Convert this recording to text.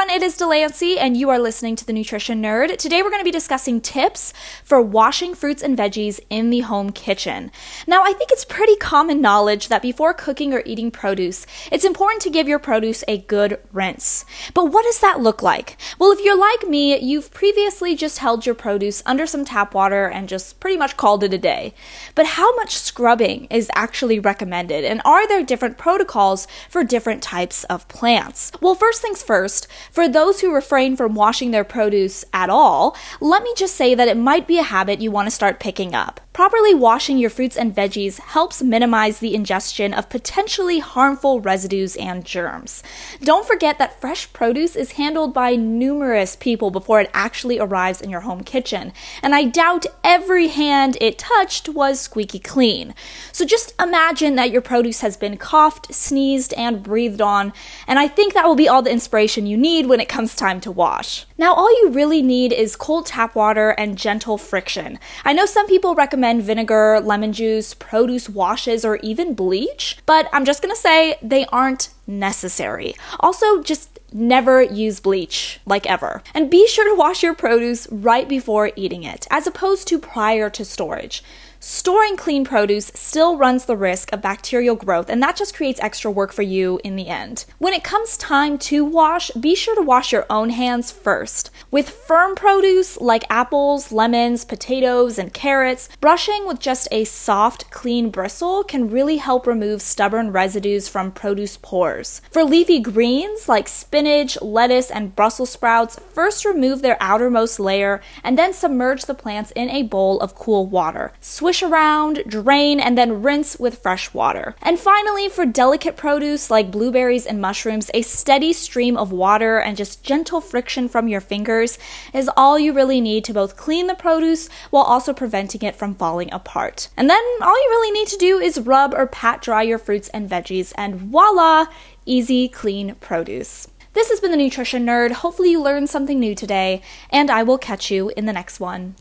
everyone, it is Delancey, and you are listening to The Nutrition Nerd. Today we're going to be discussing tips for washing fruits and veggies in the home kitchen. Now, I think it's pretty common knowledge that before cooking or eating produce, it's important to give your produce a good rinse. But what does that look like? Well, if you're like me, you've previously just held your produce under some tap water and just pretty much called it a day. But how much scrubbing is actually recommended, and are there different protocols for different types of plants? Well, first things first, for those who refrain from washing their produce at all, let me just say that it might be a habit you want to start picking up. Properly washing your fruits and veggies helps minimize the ingestion of potentially harmful residues and germs. Don't forget that fresh produce is handled by numerous people before it actually arrives in your home kitchen, and I doubt every hand it touched was squeaky clean. So just imagine that your produce has been coughed, sneezed, and breathed on, and I think that will be all the inspiration you need when it comes time to wash. Now, all you really need is cold tap water and gentle friction. I know some people recommend vinegar, lemon juice, produce washes, or even bleach, but I'm just gonna say they aren't necessary. Also, just never use bleach, like ever. And be sure to wash your produce right before eating it, as opposed to prior to storage. Storing clean produce still runs the risk of bacterial growth, and that just creates extra work for you in the end. When it comes time to wash, be sure to wash your own hands first. With firm produce like apples, lemons, potatoes, and carrots, brushing with just a soft, clean bristle can really help remove stubborn residues from produce pores. For leafy greens like spinach, lettuce, and Brussels sprouts, first remove their outermost layer and then submerge the plants in a bowl of cool water. Switch swish around, drain, and then rinse with fresh water. And finally, for delicate produce like blueberries and mushrooms, a steady stream of water and just gentle friction from your fingers is all you really need to both clean the produce while also preventing it from falling apart. And then all you really need to do is rub or pat dry your fruits and veggies, and voila, easy, clean produce. This has been the Nutrition Nerd. Hopefully, you learned something new today, and I will catch you in the next one.